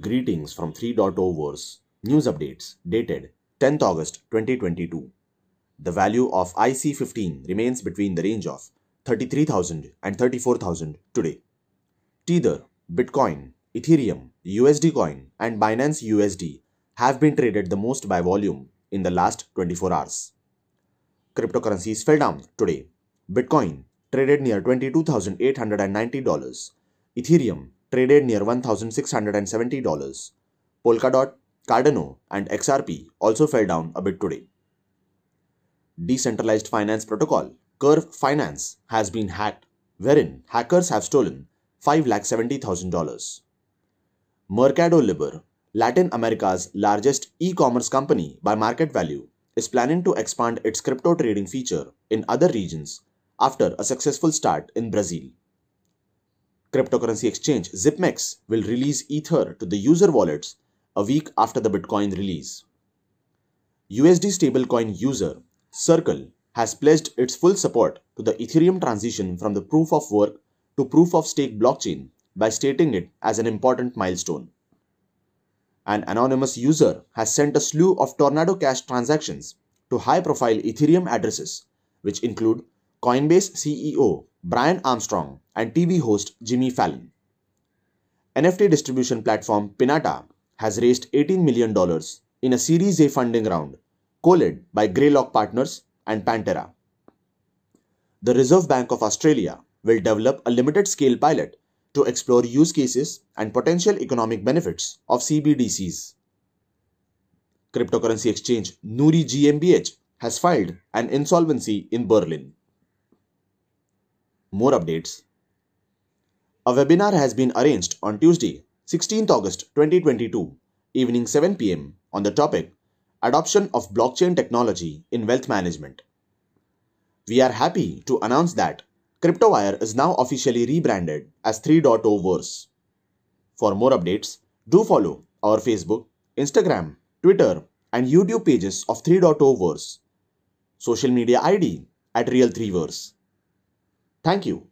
Greetings from 3.0 Verse. News updates dated 10th August 2022. The value of IC15 remains between the range of 33,000 and 34,000 today. Tether, Bitcoin, Ethereum, USD Coin, and Binance USD have been traded the most by volume in the last 24 hours. Cryptocurrencies fell down today. Bitcoin traded near $22,890. Ethereum traded near $1,670. Polkadot, Cardano, and XRP also fell down a bit today. Decentralized finance protocol Curve Finance has been hacked, wherein hackers have stolen $5,70,000. Mercado Libre, Latin America's largest e commerce company by market value, is planning to expand its crypto trading feature in other regions after a successful start in Brazil cryptocurrency exchange ZipMex will release Ether to the user wallets a week after the Bitcoin release. USD stablecoin user Circle has pledged its full support to the Ethereum transition from the proof of work to proof of stake blockchain by stating it as an important milestone. An anonymous user has sent a slew of Tornado Cash transactions to high profile Ethereum addresses, which include Coinbase CEO Brian Armstrong and TV host Jimmy Fallon. NFT distribution platform Pinata has raised $18 million in a Series A funding round co-led by Greylock Partners and Pantera. The Reserve Bank of Australia will develop a limited scale pilot to explore use cases and potential economic benefits of CBDCs. Cryptocurrency exchange Nuri GmbH has filed an insolvency in Berlin. More updates. A webinar has been arranged on Tuesday, 16th August 2022, evening 7 pm on the topic Adoption of Blockchain Technology in Wealth Management. We are happy to announce that CryptoWire is now officially rebranded as 3.0 Verse. For more updates, do follow our Facebook, Instagram, Twitter, and YouTube pages of 3.0 Verse. Social media ID at Real3Verse. Thank you.